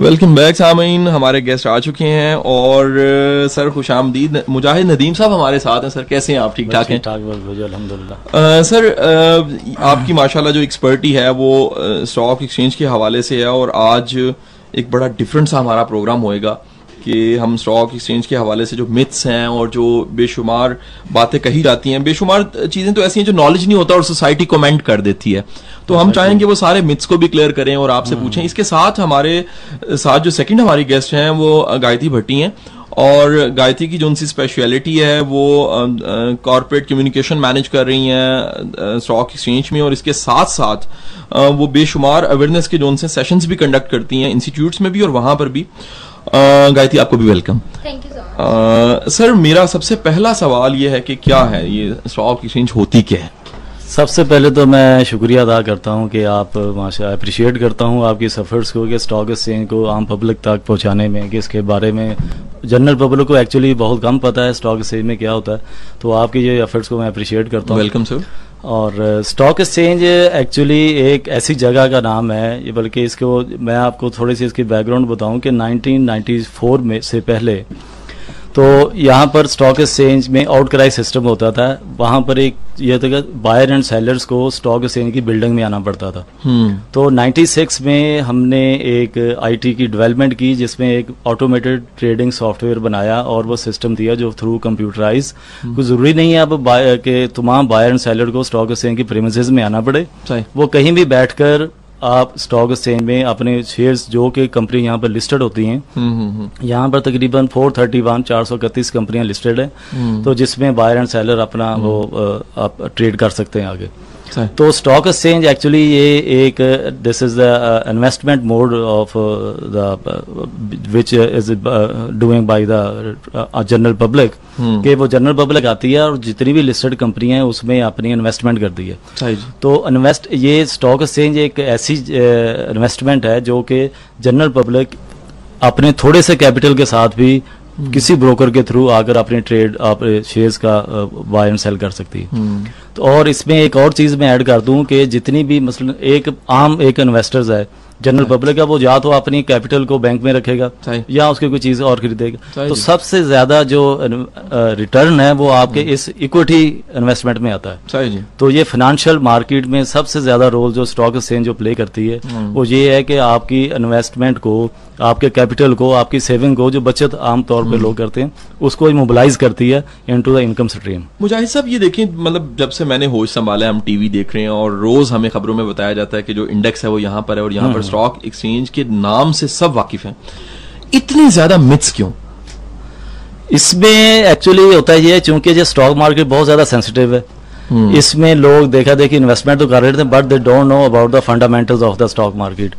Welcome back सामीन हमारे guest आ चुके हैं और सर खुश आमदीद मुजाहिद नदीम साहब हमारे साथ हैं। सर कैसे हैं? आप ठीक ठाक हैं? सर आपकी माशाल्लाह जो एक्सपर्टी है वो स्टॉक एक्सचेंज के हवाले से है और आज एक बड़ा डिफरेंट सा हमारा प्रोग्राम होएगा। कि हम स्टॉक एक्सचेंज के हवाले से जो मिथ्स हैं और जो बेशुमार बातें कही जाती हैं बेशुमार चीज़ें तो ऐसी हैं जो नॉलेज नहीं होता और सोसाइटी कमेंट कर देती है। तो हम चाहेंगे वो सारे मिथ्स को भी क्लियर करें और आपसे पूछें। इसके साथ हमारे साथ जो सेकंड हमारी गेस्ट हैं वो गायत्री भट्टी हैं और गायत्री की जो उनकी स्पेशलिटी है वो कॉरपोरेट कम्युनिकेशन मैनेज कर रही हैं स्टॉक एक्सचेंज में और इसके साथ साथ अ, वो बेशुमार अवेयरनेस के जो उनसे सेशंस भी कंडक्ट करती हैं इंस्टीट्यूट्स में भी और वहाँ पर भी। गायत्री आपको भी welcome thank you so sir मेरा सबसे पहला सवाल ये है कि क्या है? ये स्टॉक एक्सचेंज होती क्या है? सबसे पहले तो मैं शुक्रिया अदा करता हूँ कि आप माशा अप्रिशिएट करता हूँ आपकी सफ़र्स को कि स्टॉक एक्सचेंज को आम पब्लिक तक पहुँचाने में कि इसके बारे में जनरल पब्लिक को एक्चुअली बहुत कम पता है स्टॉक एक्सचेंज में क्या होता है। तो आपके ये एफर्ट्स को मैं अप्रिशिएट करता हूँ। वेलकम सर और स्टॉक एक्सचेंज एक्चुअली एक ऐसी जगह का नाम है, ये बल्कि इसको मैं आपको थोड़ी सी इसकी बैकग्राउंड बताऊँ कि 1994 में से पहले तो यहाँ पर स्टॉक एक्सचेंज में आउट क्राई सिस्टम होता था। वहाँ पर एक यह था बायर एंड सेलर्स को स्टॉक एक्सचेंज की बिल्डिंग में आना पड़ता था। हम्म। तो 96 में हमने एक आईटी की डेवलपमेंट की जिसमें एक ऑटोमेटेड ट्रेडिंग सॉफ्टवेयर बनाया और वो सिस्टम दिया जो थ्रू कंप्यूटराइज कोई ज़रूरी नहीं है अब कि तमाम बायर एंड सेलर को स्टॉक एक्सचेंज की प्रेमिसेस में आना पड़े। वो कहीं भी बैठकर आप स्टॉक एक्सचेंज में अपने शेयर्स जो कि कंपनी यहाँ पर लिस्टेड होती हैं हम्म हम्म हम्म यहाँ पर तकरीबन 431 431 कंपनियाँ लिस्टेड है तो जिसमें बायर एंड सेलर अपना वो आप ट्रेड कर सकते हैं आगे तो स्टॉक एक्सचेंज एक्चुअली ये एक this is the investment mode of the which is doing by the general public. कि वो जनरल पब्लिक आती है और जितनी भी लिस्टेड कंपनियाँ हैं उसमें अपनी इन्वेस्टमेंट करती है। तो इन्वेस्ट ये स्टॉक एक्सचेंज एक ऐसी इन्वेस्टमेंट है जो कि जनरल पब्लिक अपने थोड़े से कैपिटल के साथ भी किसी ब्रोकर के थ्रू आकर अपने ट्रेड आप शेयर्स का बाय एंड सेल कर सकती है। हम्म। तो और इसमें एक और चीज़ मैं ऐड कर दूँ कि जितनी भी मसलन एक आम एक इन्वेस्टर्स है जनरल पब्लिक है वो या तो अपनी कैपिटल को बैंक में रखेगा या उसकी कोई चीज़ और खरीदेगा। तो सबसे ज़्यादा जो रिटर्न है वो आपके इस इक्विटी इन्वेस्टमेंट में आता है। सही जी। तो ये फाइनेंशियल मार्केट में सबसे ज़्यादा रोल जो स्टॉक एक्सचेंज जो प्ले करती है वो ये है कि आपकी इन्वेस्टमेंट को आपके कैपिटल को आपकी सेविंग को जो बचत आम तौर पे लोग करते हैं उसको मोबिलाइज करती है into the income stream Mujahid sahab ये देखें मतलब जब से मैंने होश संभाला हम टीवी देख रहे हैं और रोज हमें खबरों में बताया जाता है कि जो इंडेक्स है वो यहाँ पर है और यहाँ पर स्टॉक एक्सचेंज के नाम से सब वाकिफ है। इतनी ज़्यादा मिथ्स क्यों? इसमें एक्चुअली होता है ये चूँकि ये स्टॉक मार्केट बहुत ज़्यादा सेंसिटिव है। इसमें लोग देखा देखी इन्वेस्टमेंट तो कर रहे थे but they don't know about the fundamentals of the stock market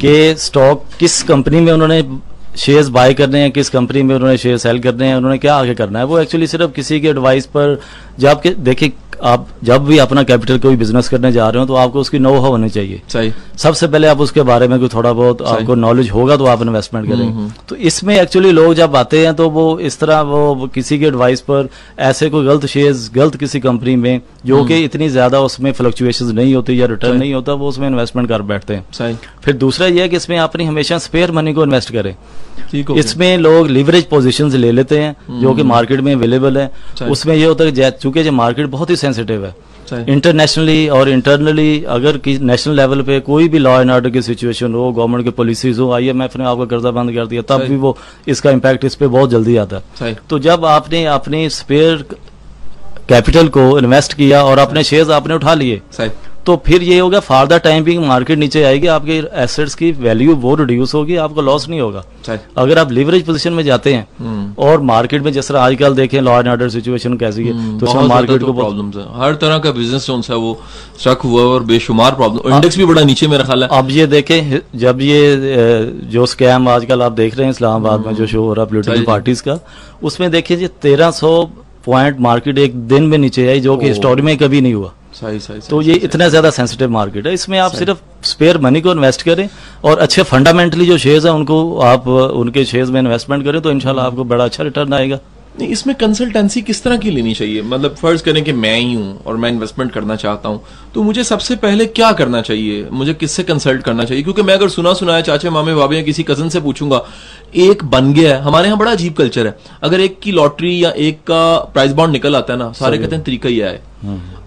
के स्टॉक किस कंपनी में उन्होंने शेयर्स बाय करने हैं किस कंपनी में उन्होंने शेयर सेल करने हैं उन्होंने क्या आगे करना है? वो एक्चुअली सिर्फ़ किसी के एडवाइस पर जब आपके देखिए आप जब भी अपना कैपिटल कोई बिज़नेस करने जा रहे हो तो आपको उसकी नो होनी चाहिए। सही। सबसे पहले आप उसके बारे में कोई थोड़ा बहुत आपको नॉलेज होगा तो आप इन्वेस्टमेंट करेंगे तो इसमें एक्चुअली लोग जब आते हैं तो वो इस तरह वो किसी के एडवाइस पर ऐसे कोई गलत शेयर्स गलत किसी कंपनी में जो कि इतनी ज़्यादा उसमें फ्लक्चुएशन नहीं होती या रिटर्न नहीं होता वो उसमें इन्वेस्टमेंट कर बैठते हैं। सही। फिर दूसरा यह है कि इसमें अपनी हमेशा स्पेयर मनी को इन्वेस्ट करें। इसमें लोग लिवरेज पोजीशंस ले लेते हैं जो कि मार्केट में अवेलेबल है। उसमें ये होता है चूँकि मार्केट बहुत ही सेंसिटिव है। इंटरनेशनली और इंटरनली अगर नेशनल लेवल पे कोई भी लॉ एंड ऑर्डर की सिचुएशन हो गवर्नमेंट की पॉलिसीज़ हो आईएमएफ ने आपका कर्जा बंद कर दिया तब भी वो इसका इम्पैक्ट इस पे बहुत जल्दी आता है। तो जब आपने अपने स्पेयर कैपिटल को इन्वेस्ट किया और अपने शेयर्स आपने उठा लिए तो फिर ये होगा for the time being market नीचे आएगी आपके एसेट्स की वैल्यू वो रिड्यूस होगी आपको लॉस नहीं होगा। अगर आप लिवरेज पोजीशन में जाते हैं हम्म। और मार्केट में जिस तरह आजकल देखें लॉ एंड ऑर्डर सिचुएशन कैसी है तो उसमें मार्केट को तो बहुत- प्रॉब्लम्स है। हर तरह का बिज़नेस जो है वो स्ट्रक हुआ और बेशुमार प्रॉब्लम इंडेक्स भी बड़ा नीचे मेरा ख्याल है। अब ये देखें जब ये जो स्कैम आजकल आप देख रहे हैं इस्लामाबाद में जो शो हो रहा है पोलिटिकल पार्टीज़ का उसमें देखिए जी तेरह सौ पॉइंट मार्केट एक दिन में नीचे आई जो कि हिस्टोरी में कभी नहीं हुआ। सही सही तो ये इतना ज़्यादा सेंसिटिव मार्केट है। इसमें आप सिर्फ़ स्पेयर मनी को इन्वेस्ट करें और अच्छे फंडामेंटली जो शेयर्स हैं उनको आप उनके शेयर्स में इन्वेस्टमेंट करें तो इनशाला आपको बड़ा अच्छा रिटर्न आएगा। नहीं इसमें कंसल्टेंसी किस तरह की लेनी चाहिए? मतलब फ़र्ज़ करें कि मैं ही हूँ और मैं इन्वेस्टमेंट करना चाहता हूँ तो मुझे सबसे पहले क्या करना चाहिए? मुझे किससे कंसल्ट करना चाहिए? क्योंकि मैं अगर सुना सुना है चाचे मामे बाबे या किसी कज़न से पूछूँगा एक बन गया है। हमारे यहाँ बड़ा अजीब कल्चर है। अगर एक की लॉटरी या एक का प्राइस बॉन्ड निकल आता है ना सारे कहते हैं तरीका ही है।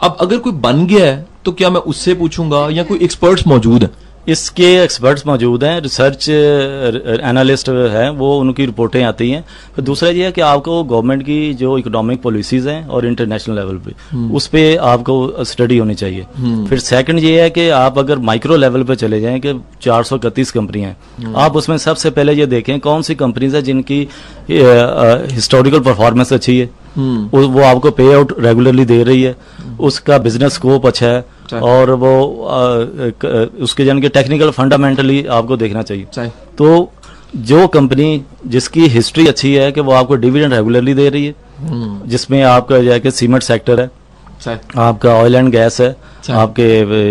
अब अगर कोई बन गया है तो क्या मैं उससे पूछूँगा? या कोई एक्सपर्ट्स मौजूद है? इसके एक्सपर्ट्स मौजूद हैं रिसर्च एनालिस्ट हैं वो उनकी रिपोर्टें आती हैं। फिर दूसरा ये है कि आपको गवर्नमेंट की जो इकोनॉमिक पॉलिसीज़ हैं और इंटरनेशनल लेवल पे उस पर आपको स्टडी होनी चाहिए। फिर सेकंड ये है कि आप अगर माइक्रो लेवल पे चले जाएँ कि चार सौ इकतीस कंपनियाँ हैं आप उसमें सबसे पहले ये देखें कौन सी कंपनीज़ है जिनकी हिस्टोरिकल परफॉर्मेंस अच्छी है। वो आपको पे आउट रेगुलरली दे रही है। उसका बिज़नेस स्कोप अच्छा है। और वो आ, उसके जान के टेक्निकल फंडामेंटली आपको देखना चाहिए। तो जो कंपनी जिसकी हिस्ट्री अच्छी है कि वो आपको डिविडेंड रेगुलरली दे रही है हम्म जिसमें आपका जो है कि सीमेंट सेक्टर है आपका ऑयल एंड गैस है। आपके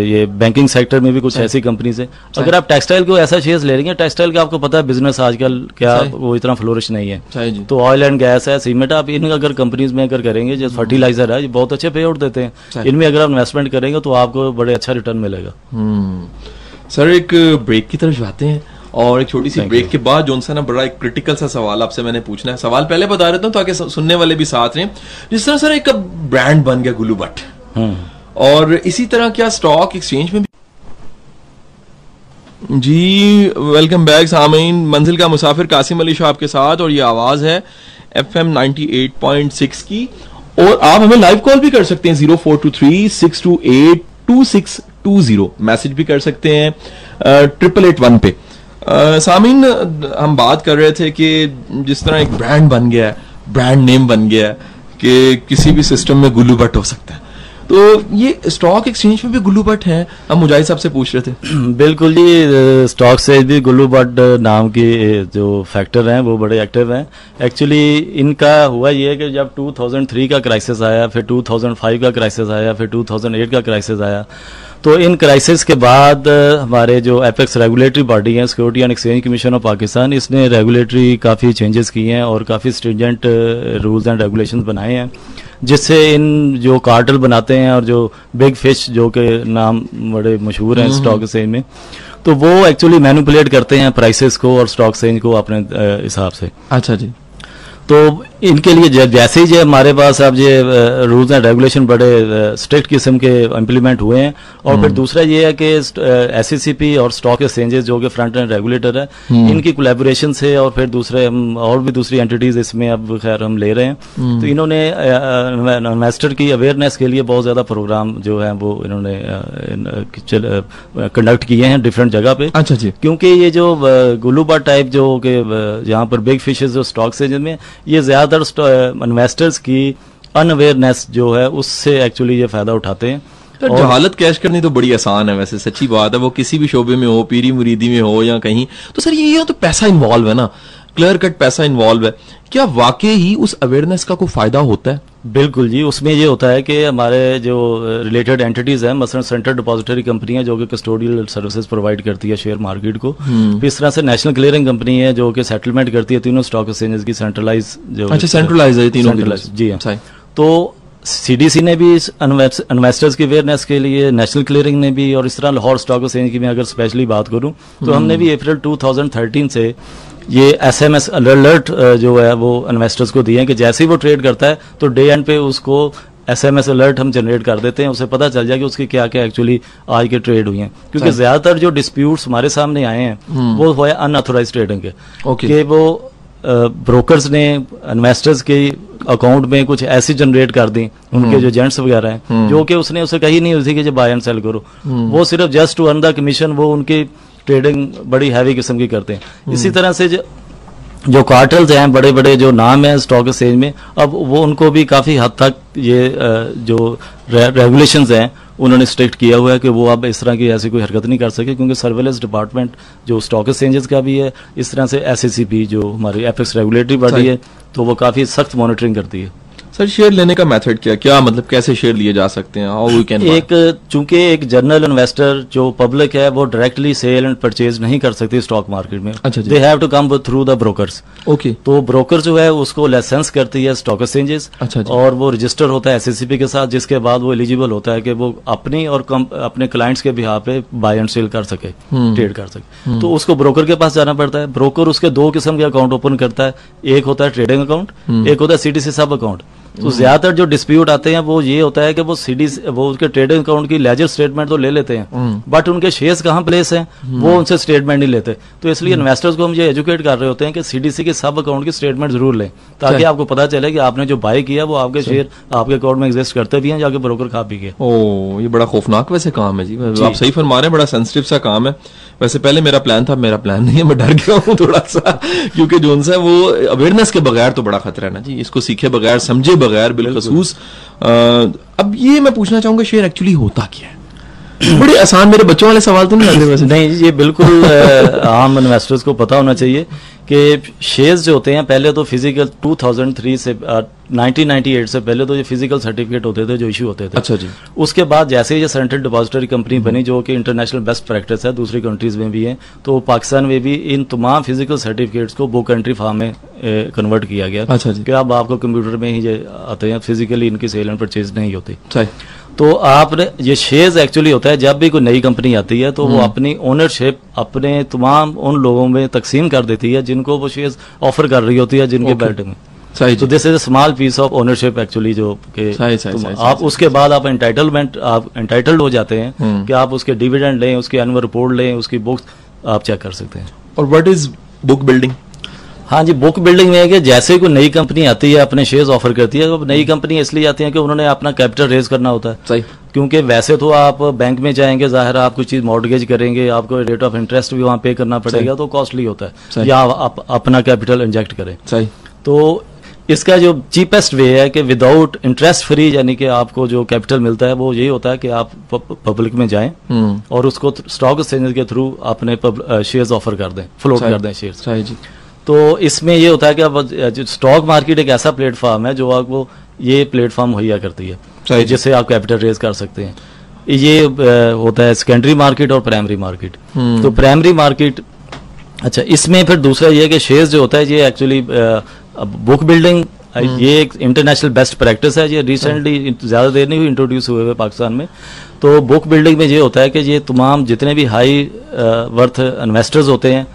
ये बैंकिंग सेक्टर में भी कुछ ऐसी कंपनीज़ है। अगर आप टेक्सटाइल को ऐसा शेयर्स ले रही हैं टेक्सटाइल का आपको पता है बिज़नेस आजकल क्या वो इतना फ्लोरिश नहीं है। तो ऑयल एंड गैस है सीमेंट आप इन अगर कंपनीज़ में अगर करेंगे जैसे फर्टिलाइज़र है ये बहुत अच्छे पे आउट देते हैं। इनमें अगर आप इन्वेस्टमेंट करेंगे तो आपको बड़े अच्छा रिटर्न मिलेगा। हम्म। सर एक ब्रेक की तरफ़ जाते हैं और एक छोटी सी ब्रेक के बाद जोन सा ना बड़ा एक क्रिटिकल सा सवाल आपसे मैंने पूछना है। सवाल पहले बता देता हूँ ताकि सुनने वाले भी साथ रहें। जिस तरह सर एक ब्रांड बन गया गुल्लू भट्ट हम्म। और इसी तरह क्या स्टॉक एक्सचेंज में भी जी वेलकम बैक सामीन मंजिल का मुसाफिर कासिम अली शाह आपके साथ, और ये आवाज़ है एफ़ एम की। और आप हमें लाइव कॉल भी कर सकते हैं zero four two three six two eight two six two zero message भी कर सकते हैं ट्रिपल एट वन पे। सामीन हम बात कर रहे थे कि जिस तरह एक ब्रांड बन गया है ब्रांड नेम बन गया है, कि किसी भी सिस्टम में गुल्लू बट हो सकता है। तो ये स्टॉक एक्सचेंज में भी गुल्लू भट्ट है हम मुजाहिद साहब से पूछ रहे थे। बिल्कुल जी स्टॉक से भी गुल्लू भट्ट नाम के जो फैक्टर हैं, वो बड़े एक्टिव हैं। एक्चुअली इनका हुआ ये कि जब 2003 का क्राइसिस आया, फिर 2005 का क्राइसिस आया, फिर 2008 का क्राइसिस आया तो इन क्राइसिस के बाद हमारे जो एपेक्स रेगुलेटरी बॉडी है security and exchange commission of Pakistan इसने रेगुलेटरी काफ़ी चेंजेस किए हैं और काफ़ी स्ट्रिंजेंट रूल्स एंड रेगुलेशंस बनाए हैं। जिससे इन जो कार्टल बनाते हैं और जो बिग फ़िश जो के नाम बड़े मशहूर हैं स्टॉक एक्सचेंज में तो वो एक्चुअली मैनुपुलेट करते हैं प्राइसेस को और स्टॉक एक्सचेंज को अपने हिसाब से। अच्छा जी। तो इनके लिए जैसे ही जो हमारे पास अब ये रूल्स एंड रेगुलेशन बड़े स्ट्रिक्ट किस्म के इम्प्लीमेंट हुए हैं। और फिर दूसरा ये है कि एस और स्टॉक एक्सचेंजेस जो कि फ्रंट एंड रेगुलेटर है इनकी कोलेबोरेशन से और फिर दूसरे हम और भी दूसरी एंटिटीज इसमें अब खैर हम ले रहे हैं। तो इन्होंने इन्वेस्टर की अवेयरनेस के लिए बहुत ज़्यादा प्रोग्राम जो है वो इन्होंने कंडक्ट किए हैं डिफरेंट जगह पे। अच्छा जी। क्योंकि ये जो गुलूबा टाइप जो कि यहाँ पर बिग फिशेस जो स्टॉक से जिनमें ये ज़्यादातर इन्वेस्टर्स की अनअवेयरनेस जो है उससे एक्चुअली ये फ़ायदा उठाते हैं। तो जहालत कैश करनी तो बड़ी आसान है वैसे सच्ची बात है वो किसी भी शोबे में हो पीरी मुरीदी में हो या कहीं। तो सर ये यहाँ तो पैसा इन्वॉल्व है ना। क्लियर कट पैसा इन्वॉल्व है। क्या वाकई ही उस अवेयरनेस का कोई फ़ायदा होता है? बिल्कुल जी उसमें ये होता है कि हमारे जो रिलेटेड एंटिटीज हैं मसलन सेंट्रल डिपॉजिटरी कंपनी है जो कि कस्टोडियल सर्विसेज़ प्रोवाइड करती है शेयर मार्केट को। फिर इस तरह से नेशनल क्लियरिंग कंपनी है जो कि सेटलमेंट करती है तीनों स्टॉक एक्सचेंजेस की सेंट्रलाइज जो अच्छा सेंट्रलाइज है तीनों जी हाँ। तो सीडीसी ने भी इन्वेस्टर्स की अवेयरनेस के लिए नेशनल क्लियरिंग ने भी और इस तरह लाहौर स्टॉक एक्सचेंज की मैं अगर स्पेशली बात करूँ तो हमने भी अप्रैल 2013 से ये एस एम एस अलर्ट जो है वो इन्वेस्टर्स को दिए हैं कि जैसे ही वो ट्रेड करता है तो डे एंड पे उसको एस एम एस अलर्ट हम जनरेट कर देते हैं। उसे पता चल जाए कि उसकी क्या क्या एक्चुअली आज के ट्रेड हुई हैं। क्योंकि ज़्यादातर जो डिस्प्यूट्स हमारे सामने आए हैं वो हुए अनऑथोराइज ट्रेडिंग के। Okay. कि वो ब्रोकर्स ने इन्वेस्टर्स के अकाउंट में कुछ ऐसी जनरेट कर दी उनके जो जेंट्स वगैरह हैं जो कि उसने उसे कही नहीं हुई थी कि बाय एंड सेल करो। वो सिर्फ़ just to earn the commission वो उनकी ट्रेडिंग बड़ी हैवी किस्म की करते हैं। इसी तरह से जो जो कार्टल्स हैं बड़े बड़े जो नाम हैं स्टॉक एक्सचेंज में अब वो उनको भी काफ़ी हद तक ये जो रेगुलेशंस हैं उन्होंने स्ट्रिक्ट किया हुआ है कि वो अब इस तरह की ऐसी कोई हरकत नहीं कर सके क्योंकि सर्वेलेंस डिपार्टमेंट जो स्टॉक एक्सचेंजेस का भी है इस तरह से एस जो हमारी एफएक्स रेगुलेटरी बॉडी है तो वो काफ़ी सख्त मॉनिटरिंग करती है। सर शेयर लेने का मेथड क्या? क्या मतलब कैसे शेयर लिए जा सकते हैं? हाउ वी कैन एक चूँकि एक जनरल इन्वेस्टर जो पब्लिक है वो डायरेक्टली सेल एंड परचेज नहीं कर सकती स्टॉक मार्केट में। अच्छा they have to come through the brokers okay तो ब्रोकर जो है उसको लाइसेंस करती है स्टॉक एक्सचेंजेस अच्छा जी। और वो रजिस्टर होता है एसएससीपी के साथ जिसके बाद वो एलिजिबल होता है कि वो अपनी और कम, अपने क्लाइंट्स के बिहार पे बाय एंड सेल कर सके हम्म। ट्रेड कर सके। तो उसको ब्रोकर के पास जाना पड़ता है। ब्रोकर उसके दो किस्म के अकाउंट ओपन करता है। एक होता है ट्रेडिंग अकाउंट हम्म। एक होता है सीडीसी सब अकाउंट तो ज़्यादातर जो डिस्प्यूट आते हैं वो ये होता है कि वो सीडी वो उसके ट्रेडिंग अकाउंट की लेजर स्टेटमेंट तो ले लेते हैं हम्म। बट उनके शेयर्स कहाँ प्लेस हैं? वो उनसे स्टेटमेंट नहीं लेते। तो इसलिए इन्वेस्टर्स को हम ये एजुकेट कर रहे होते हैं कि सीडीसी के सब अकाउंट की स्टेटमेंट ज़रूर लें ताकि आपको पता चले कि आपने जो बाय किया वो आपके शेयर आपके अकाउंट में एग्जिस्ट करते भी हैं जाके ब्रोकर खा भी गए। ओ ये बड़ा खौफनाक वैसे काम है जी। आप सही फरमा रहे हैं बड़ा सेंसिटिव सा काम है। वैसे पहले मेरा प्लान था मेरा प्लान नहीं है मैं डर गया हूँ थोड़ा सा क्योंकि जो उनसे वो अवेयरनेस के बगैर तो बड़ा खतरा है ना जी। इसको सीखे बगैर समझे बगैर बिलखसूस अब ये मैं पूछना चाहूँगा शेर एक्चुअली होता क्या है? बड़े आसान मेरे बच्चों वाले सवाल तो नहीं लग रहे वैसे। नहीं ये बिल्कुल आम इन्वेस्टर्स को पता होना चाहिए कि शेयर्स जो होते हैं पहले तो फ़िज़िकल 2003 से अ, 1998 से पहले तो ये फ़िज़िकल सर्टिफिकेट होते थे जो इशू होते थे। अच्छा जी। उसके बाद जैसे ही ये सेंट्रल डिपॉजिटरी कंपनी बनी जो कि इंटरनेशनल बेस्ट प्रैक्टिस है दूसरी कंट्रीज़ में भी है तो पाकिस्तान में भी इन तमाम फ़िज़िकल सर्टिफिकेट्स को बुक एंट्री फार्म में कन्वर्ट किया गया अच्छा जी। कि अब आपको कंप्यूटर में ही ये आते हैं फिजिकली इनकी सेल एंड परचेज नहीं होती। तो आपने ये शेयर्स एक्चुअली होता है जब भी कोई नई कंपनी आती है तो वो अपनी ओनरशिप अपने तमाम उन लोगों में तकसीम कर देती है जिनको वो शेयर्स ऑफ़र कर रही होती है जिनके Okay. बेल्ट में। तो this is small piece of ownership actually जो कि सही, सही, सही, आप उसके बाद आप एंटाइटलमेंट आप एंटाइटल्ड हो जाते हैं हम्म। कि आप उसके डिविडेंड लें उसकी एनुअल रिपोर्ट लें उसकी बुक्स आप चेक कर सकते हैं। और व्हाट इज़ बुक बिल्डिंग हाँ जी बुक बिल्डिंग में है कि जैसे ही कोई नई कंपनी आती है अपने शेयर्स ऑफ़र करती है तो नई कंपनी इसलिए आती है कि उन्होंने अपना कैपिटल रेज करना होता है। सही। क्योंकि वैसे तो आप बैंक में जाएँगे ज़ाहिर आप कुछ चीज़ मॉर्गेज करेंगे आपको रेट ऑफ़ इंटरेस्ट भी वहाँ पे करना पड़ेगा तो कॉस्टली होता है। या आप अपना कैपिटल इंजेक्ट करें। सही। तो इसका जो चीपेस्ट वे है कि विदाउट इंटरेस्ट फ्री यानी कि आपको जो कैपिटल मिलता है वो यही होता है कि आप पब्लिक में जाएँ हम्म। और उसको स्टॉक एक्सचेंज के थ्रू अपने शेयर्स ऑफ़र कर दें फ्लोट कर दें शेयर्स सही जी। तो इसमें ये होता है कि अब स्टॉक मार्केट एक ऐसा प्लेटफॉर्म है जो आपको ये प्लेटफॉर्म मुहैया करती है जिससे आप कैपिटल रेज कर सकते हैं। ये होता है सेकेंडरी मार्केट और प्राइमरी मार्केट हम्म। तो प्राइमरी मार्केट अच्छा इसमें फिर दूसरा ये है कि शेयर्स जो होता है ये एक्चुअली बुक बिल्डिंग हम्म। ये एक इंटरनेशनल बेस्ट प्रैक्टिस है। ये रिसेंटली ज़्यादा देर नहीं हुई इंट्रोड्यूस हुए हुए पाकिस्तान में। तो बुक बिल्डिंग में ये होता है कि ये तमाम जितने भी हाई वर्थ इन्वेस्टर्स होते हैं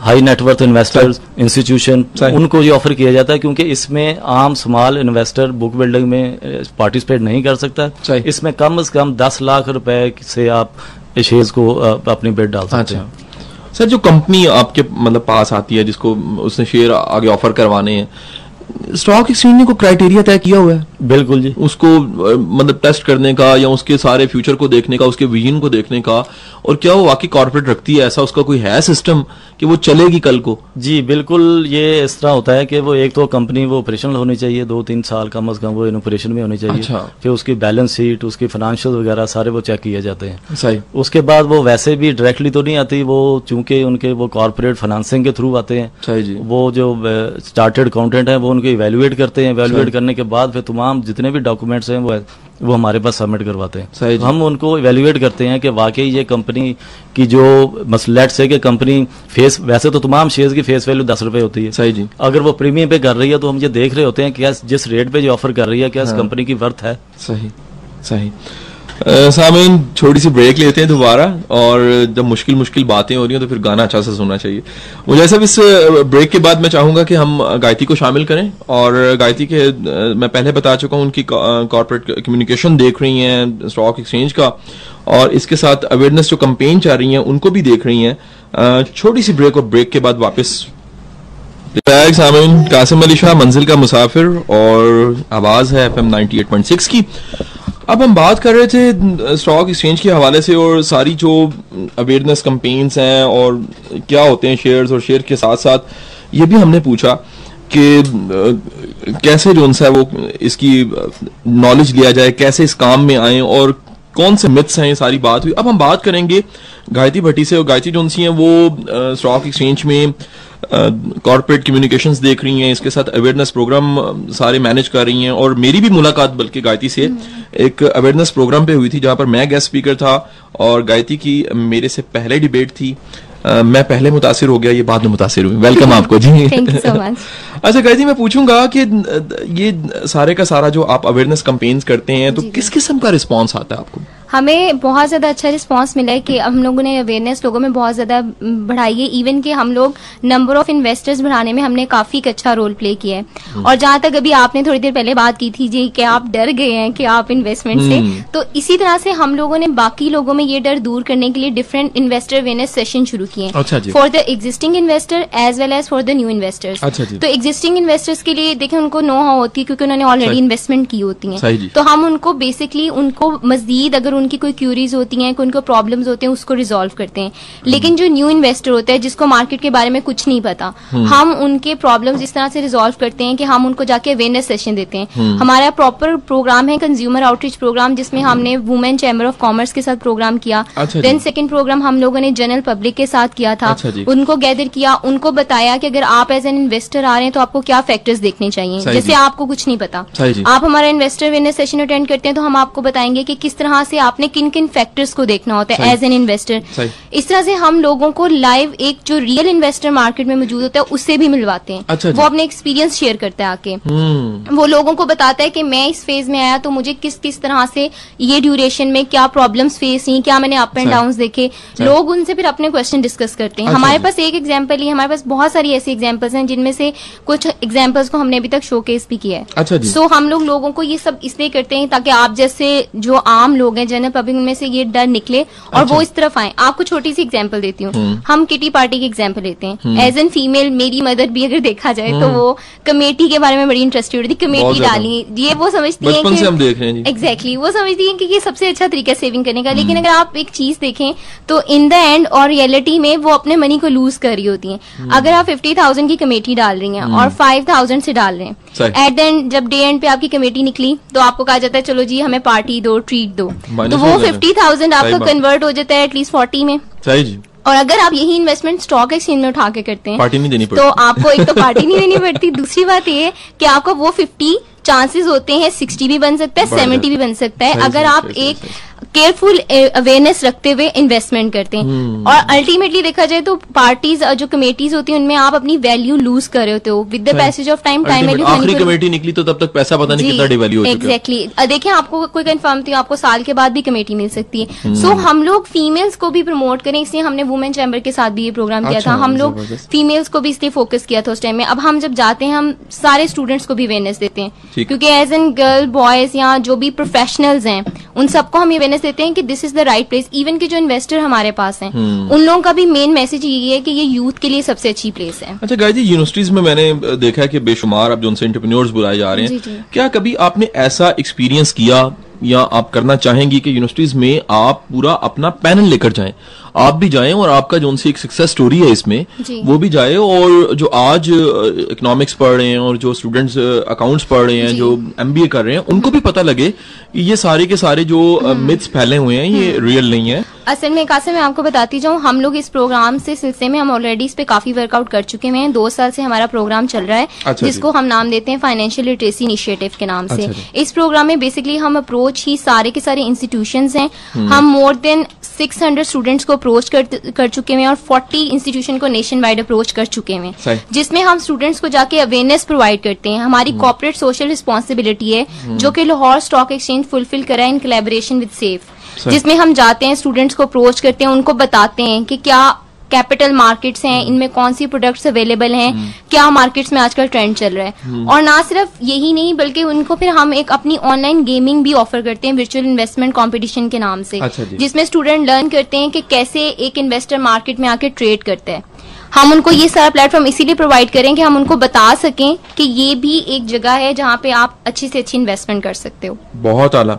हाई नेटवर्थ इन्वेस्टर्स इंस्टीट्यूशन उनको ये ऑफ़र किया जाता है क्योंकि इसमें आम स्मॉल इन्वेस्टर बुक बिल्डिंग में पार्टिसिपेट नहीं कर सकता। इसमें कम से कम दस लाख रुपए से आप शेयर्स को अपनी बेट डाल सकते अच्छा। हैं। सर जो कंपनी आपके मतलब पास आती है जिसको उसने शेयर आगे ऑफ़र करवाने हैं स्टॉक एक्सचेंज ने को क्राइटेरिया तय किया हुआ है। बिल्कुल जी। उसको मतलब टेस्ट करने का या उसके सारे फ्यूचर को देखने का उसके विजन को देखने का और क्या वो वाकई कॉर्पोरेट रखती है? ऐसा उसका कोई है सिस्टम कि वो चलेगी कल को? जी बिल्कुल ये इस तरह होता है कि वो एक तो कंपनी वो ऑपरेशनल होनी चाहिए दो तीन साल कम अज कम वो इन ऑपरेशन में होनी चाहिए। अच्छा। फिर उसकी बैलेंस शीट उसकी फाइनेंशियल वगैरह सारे वो चेक किए जाते हैं। सही। उसके बाद वो वैसे भी डायरेक्टली तो नहीं आती वो चूँकि उनके वो कॉर्पोरेट फाइनेंसिंग के थ्रू आते हैं। सही जी। वो जो स्टार्टेड अकाउंटेंट है वो उनको इवेल्युएट करते हैं। इवेल्युएट करने के बाद फिर तमाम जितने भी डॉक्यूमेंट्स हैं वो वो हमारे पास सबमिट करवाते हैं। सही हम उनको इवेल्युएट करते हैं कि वाकई ये कंपनी की जो मसलेट से कि कंपनी फेस वैसे तो तमाम शेयर्स की फेस वैल्यू दस रुपए होती है। सही जी। अगर वो प्रीमियम पे कर रही है तो हम ये देख रहे होते हैं कि क्या जिस रेट पे जो ऑफ़र कर रही है क्या इस हाँ। कंपनी की वर्थ है। सही सही। सामीन छोटी सी ब्रेक लेते हैं दोबारा और जब मुश्किल मुश्किल बातें हो रही हैं तो फिर गाना अच्छा सा सुनना चाहिए। मुझे सब इस ब्रेक के बाद मैं चाहूँगा कि हम गायती को शामिल करें और गायती के मैं पहले बता चुका हूँ उनकी कॉरपोरेट कम्युनिकेशन देख रही हैं स्टॉक एक्सचेंज का और इसके साथ अवेयरनेस जो कंपेन चाह रही हैं, उनको भी देख रही हैं। छोटी सी ब्रेक और ब्रेक के बाद वापस बैग सामीन कासिम अली शाह मंजिल का मुसाफिर और आवाज़ है एफ़ एम की। अब हम बात कर रहे थे स्टॉक एक्सचेंज के हवाले से और सारी जो अवेयरनेस कंपेन्स हैं और क्या होते हैं शेयर्स और शेयर के साथ साथ, ये भी हमने पूछा कि कैसे जो है वो इसकी नॉलेज लिया जाए, कैसे इस काम में आए और कौन से मिथ्स हैं, ये सारी बात हुई। अब हम बात करेंगे गायत्री भट्टी से और गायत्री जोन सी हैं वो स्टॉक एक्सचेंज में कॉर्पोरेट कम्युनिकेशंस देख रही हैं इसके साथ अवेयरनेस प्रोग्राम सारे मैनेज कर रही हैं और मेरी भी मुलाकात बल्कि गायत्री से एक अवेयरनेस प्रोग्राम पे हुई थी जहाँ पर मैं गेस्ट स्पीकर था और गायत्री की मेरे से पहले डिबेट थी। Uh, मैं पहले मुतासिर हो गया ये बाद में मुतासिर हुई। वेलकम आपको जी। थैंक यू सो मच अच्छा गायत्री मैं पूछूँगा कि ये सारे का सारा जो आप अवेयरनेस कैंपेन्स करते हैं तो किस किस्म का रिस्पांस आता है आपको? हमें बहुत ज़्यादा अच्छा रिस्पांस मिला है कि हम लोगों ने अवेयरनेस लोगों में बहुत ज़्यादा बढ़ाई है। इवन कि हम लोग नंबर ऑफ़ इन्वेस्टर्स बढ़ाने में हमने काफ़ी अच्छा रोल प्ले किया है। हम्म। और जहाँ तक अभी आपने थोड़ी देर पहले बात की थी जी कि आप डर गए हैं कि आप इन्वेस्टमेंट से हम्म। तो इसी तरह से हम लोगों ने बाकी लोगों में ये डर दूर करने के लिए डिफरेंट इन्वेस्टर अवेयरनेस सेशन शुरू किए हैं। For the existing investor as well as for the new investors तो एग्जिस्टिंग इन्वेस्टर्स के लिए देखें उनको नो हाउ होती है क्योंकि उन्होंने ऑलरेडी इन्वेस्टमेंट की होती है। तो हम उनको बेसिकली उनको मजीद अगर उनकी कोई क्यूरीज होती हैं कोई उनको प्रॉब्लम्स होते हैं उसको रिजोल्व करते हैं। लेकिन जो न्यू इन्वेस्टर होता है जिसको मार्केट के बारे में कुछ नहीं पता हम्म। हम उनके प्रॉब्लम्स इस तरह से रिजोल्व करते हैं कि हम उनको जाके अवेयरनेस सेशन देते हैं। हम्म। हमारा प्रॉपर प्रोग्राम है कंज्यूमर आउटरीच प्रोग्राम जिसमें हम्म। हमने वुमेन चैम्बर ऑफ़ कॉमर्स के साथ प्रोग्राम किया। देन सेकेंड प्रोग्राम हम लोगों ने जनरल पब्लिक के साथ किया था। अच्छा उनको गैदर किया उनको बताया कि अगर आप एज एन इन्वेस्टर आ रहे हैं तो आपको क्या फैक्टर्स देखने चाहिए? जैसे आपको कुछ नहीं पता। आप हमारा इन्वेस्टर अवेयरनेस सेशन अटेंड करते हैं तो हम आपको बताएँगे कि किस तरह से आपने किन किन फैक्टर्स को देखना होता है एज एन इन्वेस्टर इस तरह से हम लोगों को लाइव एक जो रियल इन्वेस्टर मार्केट में मौजूद होता है उससे भी मिलवाते हैं। अच्छा वो अपने एक्सपीरियंस शेयर करता है आके। हम्म। वो लोगों को बताता है कि मैं इस फ़ेज़ में आया तो मुझे किस किस तरह से ये ड्यूरेशन में क्या प्रॉब्लम्स फेस हुई क्या मैंने अप एंड डाउन देखे। लोग उनसे फिर अपने क्वेश्चन डिस्कस करते हैं। अच्छा हमारे पास एक एग्ज़ाम्पल ही हमारे पास बहुत सारी ऐसी एग्जाम्पल्स हैं जिनमें से कुछ एग्जाम्पल्स को हमने अभी तक शोकेस भी किया है। अच्छा सो हम लोग लोगों को ये सब इसलिए करते हैं ताकि आप जैसे जो आम लोग हैं जनरल पब्लिक में से ये डर निकले और अच्छा। वो इस तरफ़ आए। आपको छोटी सी एग्ज़ाम्पल देती हूँ। हम्म। हम किटी पार्टी की एग्ज़ाम्पल लेते हैं। एज एन फीमेल मेरी मदर भी अगर देखा जाए तो हम्म। वो कमेटी के बारे में बड़ी इंटरेस्टेड होती कमेटी डाली। ये वो समझती है एग्जैक्टली वो समझती है कि ये सबसे अच्छा तरीका सेविंग करने का। लेकिन हम्म। अगर आप एक चीज़ देखें तो इन द एंड और रियलिटी में वो अपने मनी को लूज कर रही होती है। अगर आप फिफ्टी थाउज़ेंड की कमेटी डाल रही हैं और फाइव थाउज़ेंड से डाल रहे हैं एट द एंड जब डे एंड पे आपकी कमेटी निकली तो आपको कहा जाता है चलो जी हमें पार्टी दो ट्रीट दो. तो वो फिफ्टी थाउज़ेंड आपका कन्वर्ट हो जाता है एटलीस्ट फोर्टी में। सही जी। और अगर आप यही इन्वेस्टमेंट स्टॉक एक्सचेंज में उठा के करते हैं पार्टी नहीं देनी पड़ती। तो आपको एक तो पार्टी नहीं देनी पड़ती। दूसरी बात ये कि आपको वो फिफ्टी चांसेस होते हैं सिक्सटी भी बन सकता है सेवेंटी भी बन सकता है। अगर आप एक केयरफुल अवेयरनेस रखते हुए इन्वेस्टमेंट करते हैं। hmm. और अल्टीमेटली देखा जाए तो पार्टीज़ जो कमेटीज होती हैं उनमें आप अपनी वैल्यू लूज कर रहे होते हो। With the passage of time time value आखिरी कमेटी निकली तो तब तक पैसा पता नहीं कितना डिवैल्यू हो एग्जैक्टली देखिए आपको कोई कंफर्म थी आपको साल के बाद भी कमेटी मिल सकती है। सो hmm. so, हम लोग फीमेल्स को भी प्रमोट करें इसलिए हमने वुमेन चैम्बर के साथ भी ये प्रोग्राम किया था। अच्छा, हम लोग फीमेल्स को भी इसलिए फोकस किया था उस टाइम में। अब हम जब जाते हैं हम सारे स्टूडेंट्स को भी अवेयरनेस देते हैं। क्योंकि एज एन गर्ल बॉयज़ या जो भी प्रोफेशनल्स हैं उन सबको हम अवेयरनेस देते हैं कि this is the right place even के जो इन्वेस्टर हमारे पास हैं hmm. उन लोगों का भी मेन मैसेज यही है कि ये यूथ के लिए सबसे अच्छी प्लेस है। अच्छा गाय जी यूनिवर्सिटीज में मैंने देखा है कि बेशुमार अब जो उनसे इंटरप्रेन्योर्स बुलाए जा रहे हैं क्या कभी आपने ऐसा एक्सपीरियंस किया या आप करना चाहेंगी कि यूनिवर्सिटीज में आप पूरा अपना पैनल लेकर जाएँ? आप भी जाएँ और आपका जो उनसे एक सक्सेस स्टोरी है इसमें वो भी जाए और जो आज इकोनॉमिक्स पढ़ रहे हैं और जो स्टूडेंट्स अकाउंट्स पढ़ रहे हैं जो। एमबीए कर रहे हैं उनको भी पता लगे कि ये सारे के सारे जो मिथ्स हम्म। फैले हुए हैं ये रियल हम्म। नहीं है। असल में कासे मैं आपको बताती जाऊँ हम लोग इस प्रोग्राम से सिलसिले में हम ऑलरेडी इस पे काफ़ी वर्कआउट कर चुके हैं। दो साल से हमारा प्रोग्राम चल रहा है अच्छा जिसको हम नाम देते हैं फाइनेंशियल लिटरेसी इनिशिएटिव के नाम से। अच्छा इस प्रोग्राम में बेसिकली हम अप्रोच ही सारे के सारे इंस्टीट्यूशन हैं। हम्म। हम मोर देन 600 स्टूडेंट्स को अप्रोच कर, कर चुके हैं और 40 इंस्टीट्यूशन को नेशन वाइड अप्रोच कर चुके हैं। जिसमें हम स्टूडेंट्स को जाके अवेयरनेस प्रोवाइड करते हैं। हमारी कॉपरेट सोशल रिस्पॉन्सिबिलिटी है हम्म। जो कि लाहौर स्टॉक एक्सचेंज फुलफिल करा है इन कलेबोरेशन विद सेफ़ जिसमें हम जाते हैं स्टूडेंट्स को अप्रोच करते हैं उनको बताते हैं कि क्या कैपिटल मार्केट्स हैं हम्म। इनमें कौन सी प्रोडक्ट्स अवेलेबल हैं हम्म। क्या मार्केट्स में आजकल ट्रेंड चल रहा है हम्म। और ना सिर्फ़ यही नहीं बल्कि उनको फिर हम एक अपनी ऑनलाइन गेमिंग भी ऑफ़र करते हैं वर्चुअल इन्वेस्टमेंट कंपटीशन के नाम से अच्छा जिसमें स्टूडेंट लर्न करते हैं कि कैसे एक इन्वेस्टर मार्केट में आके ट्रेड करता है हम उनको ये सारा प्लेटफॉर्म इसीलिए प्रोवाइड करें कि हम उनको बता सकें कि ये भी एक जगह है जहाँ पे आप अच्छी से अच्छी इन्वेस्टमेंट कर सकते हो बहुत आला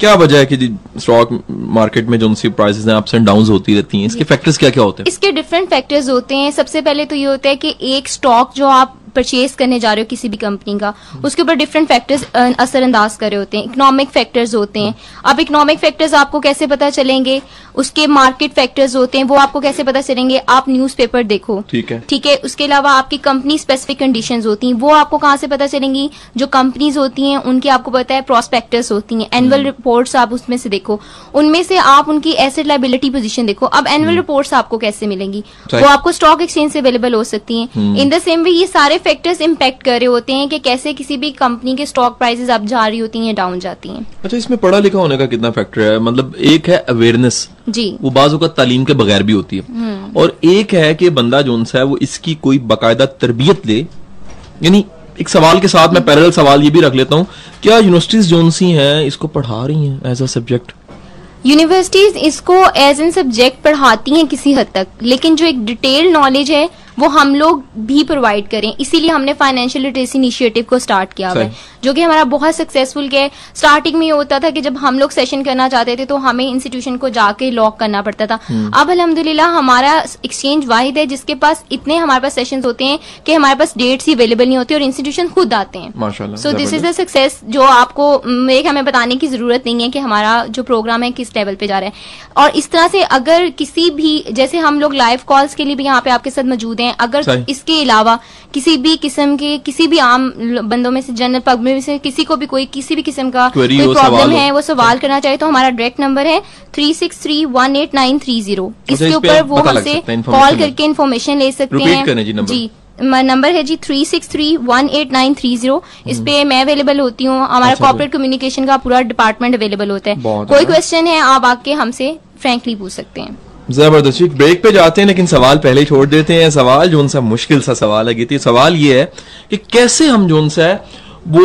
क्या वजह है कि स्टॉक मार्केट में जो उनसी प्राइसेस हैं अप्स एंड डाउन होती रहती हैं? इसके फैक्टर्स क्या क्या होते हैं? इसके डिफरेंट फैक्टर्स होते हैं। सबसे पहले तो ये होता है कि एक स्टॉक जो आप परचेज करने जा रहे हो किसी भी कंपनी का उसके ऊपर डिफरेंट फैक्टर्स असरअंदाज कर रहे होते हैं इकोनॉमिक फैक्टर्स होते हैं। अब इकोनॉमिक फैक्टर्स आपको कैसे पता चलेंगे? उसके मार्केट फैक्टर्स होते हैं वो आपको कैसे पता चलेंगे? आप न्यूज़पेपर देखो। ठीक है। ठीक है? उसके अलावा आपकी कंपनी स्पेसिफिक कंडीशंस होती हैं वो आपको कहाँ से पता चलेंगी? जो कंपनीज़ होती हैं उनकी आपको पता है प्रोस्पेक्टस होती हैं। एनुअल रिपोर्ट्स आप उसमें से देखो। उनमें से आप उनकी एसेट लाइबिलिटी पोजीशन देखो। अब एनुअल रिपोर्ट्स आपको कैसे मिलेंगी? वो आपको स्टॉक एक्सचेंज से अवेलेबल हो सकती हैं। इन द सेम वे ये सारे फैक्टर्स इम्पैक्ट कर रहे होते हैं कि कैसे किसी भी कंपनी के स्टॉक प्राइसेस अब जा रही होती हैं डाउन जाती हैं। अच्छा इसमें पढ़ा लिखा होने का कितना फैक्टर है? मतलब एक है अवेयरनेस जी। वो बाजू का तालीम के बगैर भी होती है। और एक है कि बंदा जो है वो इसकी कोई बाकायदा तरबियत ले यानी एक सवाल के साथ मैं पैरल सवाल ये भी रख लेता हूँ क्या यूनिवर्सिटीज जोन सी हैं इसको पढ़ा रही हैं एज अ सब्जेक्ट यूनिवर्सिटीज इसको एज एन सब्जेक्ट पढ़ाती हैं किसी हद तक लेकिन जो एक डिटेल नॉलेज है वो हम लोग भी प्रोवाइड करें। इसीलिए हमने फाइनेंशियल लिटरेसी इनिशिएटिव को स्टार्ट किया हुआ है। जो कि हमारा बहुत सक्सेसफुल गया है। स्टार्टिंग में ये होता था कि जब हम लोग सेशन करना चाहते थे तो हमें इंस्टीट्यूशन को जाके लॉक करना पड़ता था। अब अल्हम्दुलिल्लाह हमारा एक्सचेंज वाहिद है जिसके पास इतने हमारे पास सेशन होते हैं कि हमारे पास डेट्स ही अवेलेबल नहीं होती और इंस्टीट्यूशन खुद आते हैं। So this is. The success जो आपको एक हमें बताने की ज़रूरत नहीं है कि हमारा जो प्रोग्राम है किस लेवल पे जा रहा है। और इस तरह से अगर किसी भी जैसे हम लोग लाइव कॉल्स के लिए भी यहाँ पे आपके साथ मौजूद हैं अगर इसके अलावा किसी भी किस्म के किसी भी आम बंदों में से जनरल पब्लिक में से किसी को भी कोई किसी भी किस्म का कोई प्रॉब्लम है। वो सवाल करना चाहे तो हमारा डायरेक्ट नंबर है three six three one eight nine three zero इसके ऊपर वो हमसे कॉल करके इन्फॉर्मेशन ले सकते हैं। जी नंबर। जी म- नंबर है जी three six three one eight nine three zero इस पे मैं अवेलेबल होती हूँ। हमारा हम्म। अच्छा, कॉर्पोरेट कम्युनिकेशन का पूरा डिपार्टमेंट अवेलेबल होता है। कोई। क्वेश्चन है आप आके हमसे फ्रेंकली पूछ सकते हैं। ज़बरदस्त जी, ब्रेक पे जाते हैं लेकिन सवाल पहले ही छोड़ देते हैं। सवाल जोन सा मुश्किल सा सवाल है गीती सवाल ये है कि कैसे हम जोन सा है वो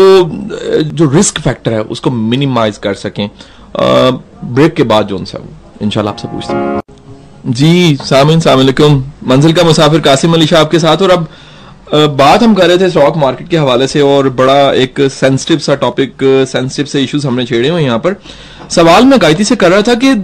जो रिस्क फैक्टर है उसको मिनिमाइज कर सकें। ब्रेक के बाद सा वो। इंशाल्लाह आपसे पूछते हैं। जी सामिन सलामकुम मंजिल का मुसाफिर कासिम अली शाह आपके साथ। और अब बात हम कर रहे थे स्टॉक मार्केट के हवाले से और बड़ा एक सेंसिटिव सा टॉपिक सेंसिटिव से इश्यूज़ हमने छेड़े हुए यहाँ पर। सवाल मैं गायत्री से कर रहा था कि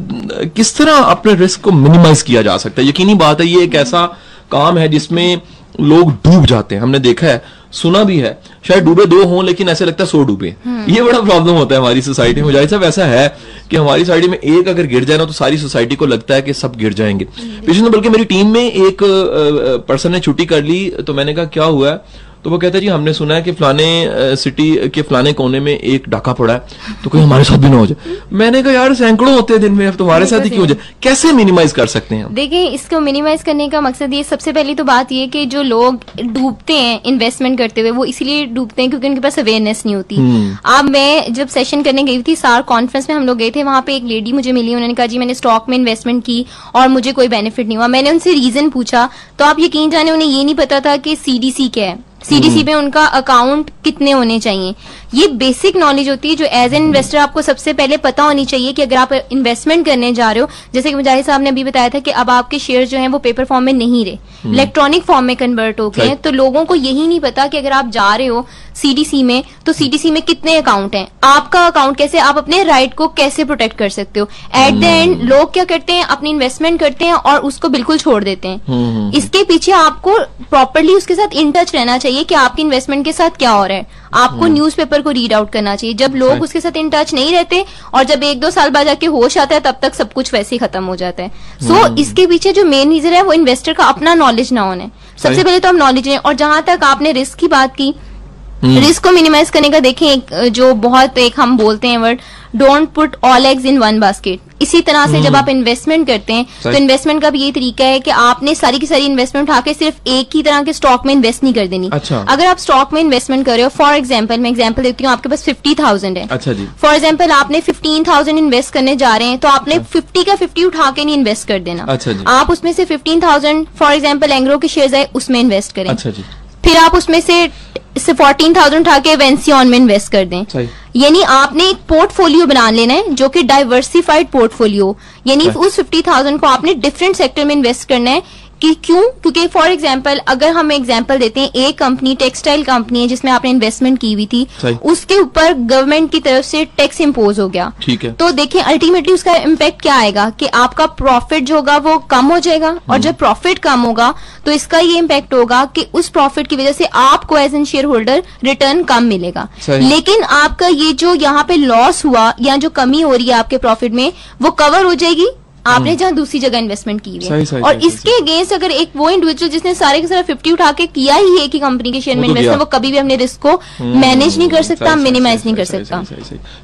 किस तरह अपने रिस्क को मिनिमाइज किया जा सकता है? यकीनी बात है ये एक ऐसा काम है जिसमें लोग डूब जाते हैं। हमने देखा है सुना भी है शायद डूबे दो हों लेकिन ऐसे लगता है सो डूबे। ये बड़ा प्रॉब्लम होता है हमारी सोसाइटी में। ज़ाहिर साहब ऐसा है कि हमारी सोसाइटी में एक अगर गिर जाए ना तो सारी सोसाइटी को लगता है कि सब गिर जाएँगे। पिछले बल्कि मेरी टीम में एक पर्सन ने छुट्टी कर ली तो मैंने कहा क्या हुआ? है तो वो कहता है जी हमने सुना है कि फलाने सिटी के फलाने कोने में एक डाका पड़ा है तो कोई हमारे साथ भी ना हो जाए। मैंने कहा यार सैकड़ों होते हैं दिन में अब तुम्हारे साथ ही क्यों हो। जाए? कैसे मिनिमाइज कर सकते हैं देखिए इसको मिनिमाइज करने का मकसद ये सबसे पहली तो बात ये कि जो लोग डूबते हैं इन्वेस्टमेंट करते हुए वो इसलिए डूबते हैं क्योंकि उनके पास अवेयरनेस नहीं होती। अब मैं जब सेशन करने गई थी सार कॉन्फ्रेंस में हम लोग गए थे वहाँ पे एक लेडी मुझे मिली उन्होंने कहा जी मैंने स्टॉक में इन्वेस्टमेंट की और मुझे कोई बेनिफिट नहीं हुआ। मैंने उनसे रीजन पूछा तो आप यकीन जाने उन्हें ये नहीं पता था कि सीडीसी क्या है। सीडीसी में उनका अकाउंट कितने होने चाहिए? ये बेसिक नॉलेज होती है जो एज एन इन्वेस्टर आपको सबसे पहले पता होनी चाहिए कि अगर आप इन्वेस्टमेंट करने जा रहे हो जैसे कि मुजाहिद साहब ने अभी बताया था कि अब आपके शेयर जो हैं वो पेपर फॉर्म में नहीं रहे। इलेक्ट्रॉनिक फॉर्म में कन्वर्ट हो गए हैं तो लोगों को यही नहीं पता कि अगर आप जा रहे हो सीडीसी में तो सीडीसी में कितने अकाउंट हैं? आपका अकाउंट कैसे आप अपने राइट को कैसे प्रोटेक्ट कर सकते हो? एट द एंड लोग क्या करते हैं? अपनी इन्वेस्टमेंट करते हैं और उसको बिल्कुल छोड़ देते हैं। इसके पीछे आपको प्रॉपरली उसके साथ इन टच रहना चाहिए कि आपकी इन्वेस्टमेंट के साथ क्या हो रहा है। आपको न्यूज़पेपर को रीड आउट करना चाहिए। जब लोग उसके साथ इन टच नहीं रहते और जब एक दो साल बाद जाके होश आता है तब तक सब कुछ वैसे ही खत्म हो जाता है। सो इसके पीछे जो मेन रीजन है वो इन्वेस्टर का अपना नॉलेज ना होना। सबसे पहले तो हम नॉलेज लें और जहाँ तक आपने रिस्क की बात की रिस्क को मिनिमाइज करने का देखें एक जो बहुत एक हम बोलते हैं word don't put all eggs in one basket इसी तरह से जब आप इन्वेस्टमेंट करते हैं तो इन्वेस्टमेंट का भी यही तरीका है कि आपने सारी की सारी इन्वेस्टमेंट उठा के सिर्फ़ एक ही तरह के स्टॉक में इन्वेस्ट नहीं कर देनी। अच्छा। अगर आप स्टॉक में इन्वेस्टमेंट कर रहे हो फॉर एग्ज़ाम्पल मैं एग्ज़ाम्पल देती हूँ आपके पास फिफ्टी थाउज़ेंड है। अच्छा जी। फॉर एग्ज़ाम्पल आपने फिफ्टीन थाउज़ेंड इन्वेस्ट करने जा रहे हैं तो आपने फिफ्टी का फिफ्टी उठा के नहीं इन्वेस्ट कर देना। अच्छा आप उसमें से fifteen thousand for example Engro के शेयर आए उसमें इन्वेस्ट करें। अच्छा जी। फिर आप उसमें से से फोर्टीन थाउज़ेंड उठा के वेंसियन में इन्वेस्ट कर दें। यानी आपने एक पोर्टफोलियो बना लेना है जो कि डाइवर्सिफाइड पोर्टफोलियो यानी उस फिफ्टी थाउज़ेंड को आपने डिफरेंट सेक्टर में इन्वेस्ट करना है। कि क्यों? क्योंकि फॉर एग्जांपल अगर हम एग्जांपल देते हैं एक कंपनी टेक्सटाइल कंपनी है जिसमें आपने इन्वेस्टमेंट की हुई थी उसके ऊपर गवर्नमेंट की तरफ़ से टैक्स इम्पोज हो गया। ठीक है। तो देखिए अल्टीमेटली उसका इम्पैक्ट क्या आएगा? कि आपका प्रॉफिट जो होगा वो कम हो जाएगा। और हम्म। जब प्रॉफिट कम होगा तो इसका ये इम्पैक्ट होगा कि उस प्रॉफिट की वजह से आपको as an share holder return कम मिलेगा। लेकिन आपका ये जो यहाँ पे लॉस हुआ या जो कमी हो रही है आपके प्रॉफिट में वो कवर हो जाएगी। आपने जहाँ दूसरी जगह इन्वेस्टमेंट की हम्म। है। और सही, इसके अगेंस्ट अगर एक वो इंडिविजुअल जिसने सारे के सारे फिफ्टी उठा के किया ही है कि कंपनी के शेयर में वो तो इन्वेस्ट वो कभी भी अपने रिस्क को मैनेज नहीं कर सकता मिनिमाइज नहीं कर सकता।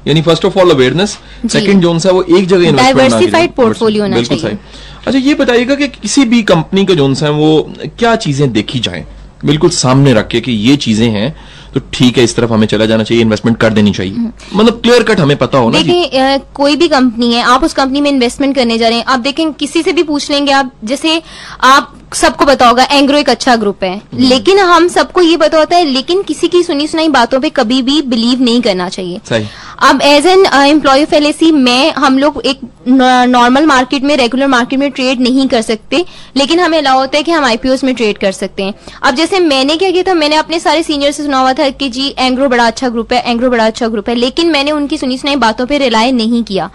यानी first of all awareness second zone सा वो एक जगह Diversified portfolio होना चाहिए। अच्छा ये बताइएगा कि किसी भी कंपनी के जोन है वो क्या चीज़ें देखी जाए? बिल्कुल सामने रख के कि ये चीज़ें हैं तो ठीक है इस तरफ़ हमें चला जाना चाहिए इन्वेस्टमेंट कर देनी चाहिए। मतलब क्लियर कट हमें पता हो ना देखिए कोई भी कंपनी है आप उस कंपनी में इन्वेस्टमेंट करने जा रहे हैं। आप देखें किसी से भी पूछ लेंगे आप जैसे आप सबको पता होगा एंग्रो एक अच्छा ग्रुप है। हम्म। लेकिन हम सबको ये पता होता है लेकिन किसी की सुनी सुनाई बातों पे कभी भी बिलीव नहीं करना चाहिए। सही। अब as an employ of L मैं हम लोग एक नॉर्मल मार्केट में रेगुलर मार्केट में ट्रेड नहीं कर सकते लेकिन हमें अलाउ होता है कि हम आईपीओ में ट्रेड कर सकते हैं। अब जैसे मैंने क्या किया था मैंने अपने सारे सीनियर से सुना हुआ था कि जी एंग्रो बड़ा अच्छा ग्रुप है एंग्रो बड़ा अच्छा ग्रुप है लेकिन मैंने उनकी सुनी सुनाई बातों पर रिलाय नहीं किया।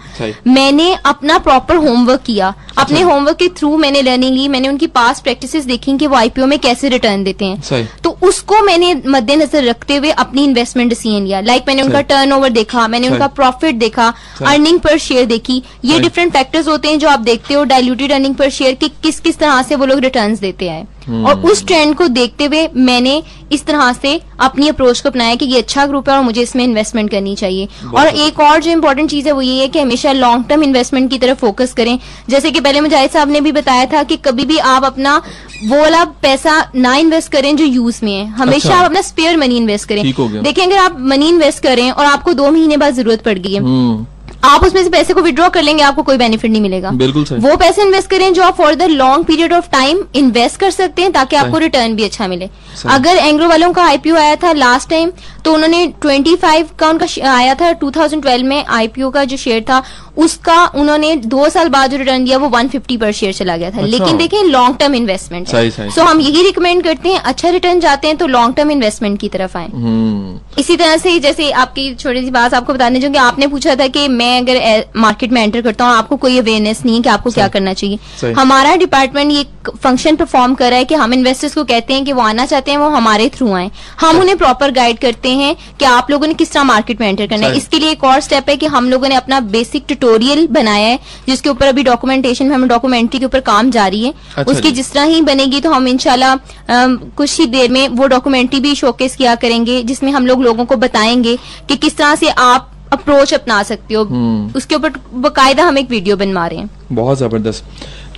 मैंने अपना प्रॉपर होमवर्क किया। अपने होमवर्क के थ्रू मैंने लर्निंग ली मैंने उनकी पास प्रैक्टिस देखी कि वो आईपीओ में कैसे रिटर्न देते हैं। तो उसको मैंने मद्देनजर रखते हुए अपनी इन्वेस्टमेंट डिसीज़न लिया। लाइक मैंने उनका टर्न देखा मैंने। उनका प्रॉफिट देखा अर्निंग पर शेयर देखी ये डिफरेंट फैक्टर्स होते हैं जो आप देखते हो डायल्यूटेड अर्निंग पर शेयर की किस किस तरह से वो लोग रिटर्न देते हैं। और उस ट्रेंड को देखते हुए मैंने इस तरह से अपनी अप्रोच को अपनाया कि ये अच्छा ग्रुप है और मुझे इसमें इन्वेस्टमेंट करनी चाहिए। और एक और जो इम्पोर्टेंट चीज़ है वो ये है कि हमेशा लॉन्ग टर्म इन्वेस्टमेंट की तरफ़ फोकस करें। जैसे कि पहले मुजाहिद साहब ने भी बताया था कि कभी भी आप अपना वो वाला पैसा ना इन्वेस्ट करें जो यूज़ में है। हमेशा अच्छा। आप अपना स्पेयर मनी इन्वेस्ट करें। देखिए अगर आप मनी इन्वेस्ट करें और आपको दो महीने बाद ज़रूरत पड़ गई है हम्म आप उसमें से पैसे को विड्रॉ कर लेंगे आपको कोई बेनिफिट नहीं मिलेगा। बिल्कुल सही। वो पैसे इन्वेस्ट करें जो आप for the long period of time invest कर सकते हैं ताकि आपको रिटर्न भी अच्छा मिले। अगर एंग्रो वालों का आईपीओ आया था लास्ट टाइम तो उन्होंने 25 का उनका आया था 2012 में आईपीओ का जो शेयर था उसका उन्होंने दो साल बाद जो रिटर्न दिया वो 150 पर शेयर चला गया था। अच्छा। लेकिन देखें लॉन्ग टर्म इन्वेस्टमेंट सही, सही, सो हम यही रिकमेंड करते हैं अच्छा रिटर्न जाते हैं तो लॉन्ग टर्म इन्वेस्टमेंट की तरफ़ आए। हम्म। इसी तरह से जैसे आपकी छोटी सी बात आपको बताने जो आपने पूछा था कि मैं अगर मार्केट में एंटर करता हूँ आपको कोई अवेयरनेस नहीं है कि आपको क्या करना चाहिए। हमारा डिपार्टमेंट ये फ़ंक्शन परफॉर्म कर रहा है कि हम इन्वेस्टर्स को कहते हैं कि वो आना चाहते हैं वो हमारे थ्रू आए। हम उन्हें प्रॉपर गाइड करते हैं कि आप लोगों ने किस तरह मार्केट में एंटर करना है। इसके लिए एक और स्टेप है कि हम लोगों ने अपना बेसिक ट्यूटोरियल बनाया है जिसके ऊपर अभी डॉक्यूमेंटेशन में हमें डॉक्यूमेंट्री के ऊपर काम जारी है। अच्छा उसकी जिस तरह ही बनेगी तो हम अम, कुछ ही देर में वो डॉक्यूमेंट्री भी शोकेस किया करेंगे जिसमें हम लोग लोगों को बताएँगे कि किस तरह से आप अप्रोच अपना सकते हो। हम्म। उसके ऊपर बकायदा हम एक वीडियो बनवा रहे हैं। बहुत ज़बरदस्त।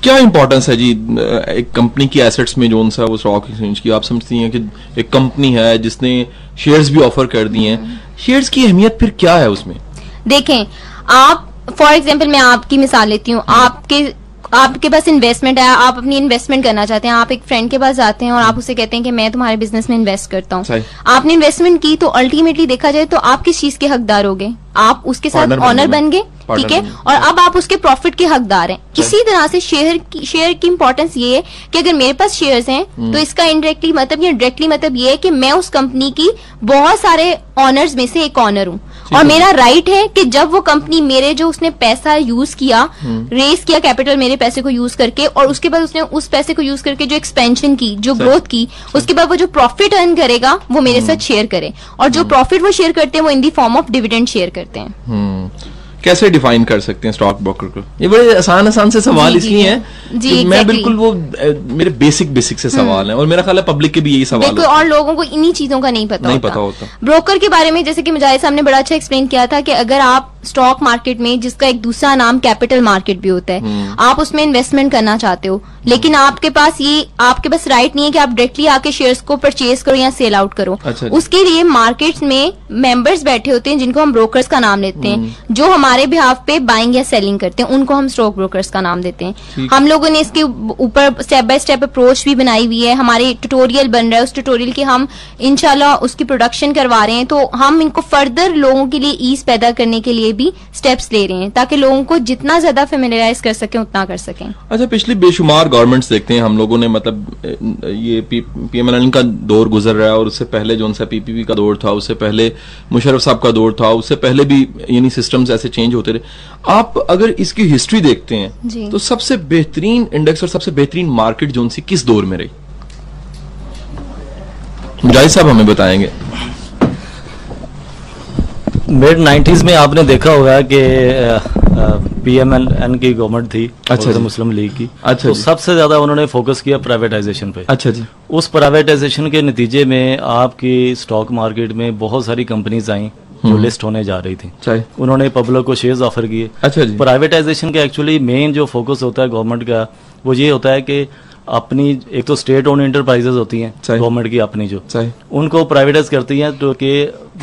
क्या इंपॉर्टेंस है जी एक कंपनी की एसेट्स में जो सा वो स्टॉक एक्सचेंज की? आप समझती हैं कि एक कंपनी है जिसने शेयर्स भी ऑफ़र कर दिए हैं। शेयर्स की अहमियत फिर क्या है उसमें? देखें आप फॉर एग्ज़ाम्पल मैं आपकी मिसाल लेती हूँ। आपके आपके पास इन्वेस्टमेंट है आप अपनी इन्वेस्टमेंट करना चाहते हैं आप एक फ्रेंड के पास जाते हैं और आप उसे कहते हैं कि मैं तुम्हारे बिज़नेस में इन्वेस्ट करता हूँ। आपने इन्वेस्टमेंट की तो अल्टीमेटली देखा जाए तो आप किस चीज़ के हकदार हो गए आप उसके साथ ऑनर। बन गए। ठीक है? और अब आप उसके प्रॉफिट के हकदार हैं। इसी तरह से शेयर की शेयर की इंपॉर्टेंस ये है कि अगर मेरे पास शेयर्स हैं हम्म। तो इसका इनडायरेक्टली मतलब या डायरेक्टली मतलब ये है कि मैं उस कंपनी की बहुत सारे ऑनर्स में से एक ऑनर हूँ। और मेरा राइट है कि जब वो कंपनी मेरे जो उसने पैसा यूज़ किया हम्म। रेस किया कैपिटल मेरे पैसे को यूज़ करके और उसके बाद उसने उस पैसे को यूज़ करके जो एक्सपेंशन की जो ग्रोथ की उसके बाद वो जो प्रॉफिट अर्न करेगा वो मेरे हम्म। साथ शेयर करे। और जो प्रॉफिट वो शेयर करते हैं वो in the form of dividend share करते हैं। हम्म। कैसे डिफाइन कर सकते हैं स्टॉक ब्रोकर को? ये बड़े आसान आसान से सवाल इसलिए हैं जी, मैं बिल्कुल वो मेरे बेसिक बेसिक से सवाल है और मेरा ख्याल है पब्लिक के भी यही सवाल बिल्कुल और लोगों को इन्हीं चीज़ों का नहीं पता नहीं होता। पता होता। ब्रोकर के बारे में जैसे कि मुजाहिद साहब ने बड़ा अच्छा एक्सप्लेन किया था कि अगर आप स्टॉक मार्केट में जिसका एक दूसरा नाम कैपिटल मार्केट भी होता है हम्म। आप उसमें इन्वेस्टमेंट करना चाहते हो लेकिन आपके पास ये आपके पास राइट नहीं है कि आप डायरेक्टली आके शेयर्स को परचेज करो या सेल आउट करो। अच्छा उसके लिए मार्केट्स में मेंबर्स बैठे होते हैं जिनको हम ब्रोकर्स का नाम लेते हम्म। हैं जो हमारे बिहाफ पे बाइंग या सेलिंग करते हैं उनको हम स्टॉक ब्रोकर्स का नाम देते हैं। हम लोगों ने इसके ऊपर स्टेप बाय स्टेप अप्रोच भी बनाई हुई है। हमारे ट्यूटोरियल बन रहा है। उस ट्यूटोरियल की हम इनशाला उसकी प्रोडक्शन करवा रहे हैं। तो हम इनको फर्दर लोगों के लिए ईज पैदा करने के लिए भी स्टेप्स ले रहे हैं ताकि लोगों को जितना ज़्यादा फेमिलियराइज कर सकें उतना कर सकें। अच्छा पिछली बेशुमार गवर्नमेंट्स देखते हैं हम लोगों ने मतलब ये पी पीएमएलएन का दौर गुजर रहा है और उससे पहले जो सा पीपीपी का दौर था उससे पहले मुशर्रफ साहब का दौर था उससे पहले भी यानी सिस्टम्स ऐसे चेंज होते रहे। आप अगर इसकी हिस्ट्री देखते हैं तो सबसे बेहतरीन इंडेक्स और सबसे बेहतरीन मार्केट जो सी किस दौर में रही? मुजाहिद साहब हमें बताएँगे। मिड नाइन्टीज में आपने देखा होगा कि पीएमएन की गवर्नमेंट थी अच्छा मुस्लिम लीग की। अच्छा तो सबसे ज़्यादा उन्होंने फोकस किया प्राइवेटाइजेशन पे। अच्छा जी। उस प्राइवेटाइजेशन के नतीजे में आपकी स्टॉक मार्केट में बहुत सारी कंपनीज़ आई जो लिस्ट हम्म। होने जा रही थी। उन्होंने पब्लिक को शेयर्स ऑफ़र किए। अच्छा प्राइवेटाइजेशन का एक्चुअली मेन जो फोकस होता है गवर्नमेंट का वो ये होता है कि अपनी एक तो स्टेट ओन इंटरप्राइजेज होती हैं गवर्नमेंट की अपनी जो। उनको प्राइवेटाइज करती हैं तो कि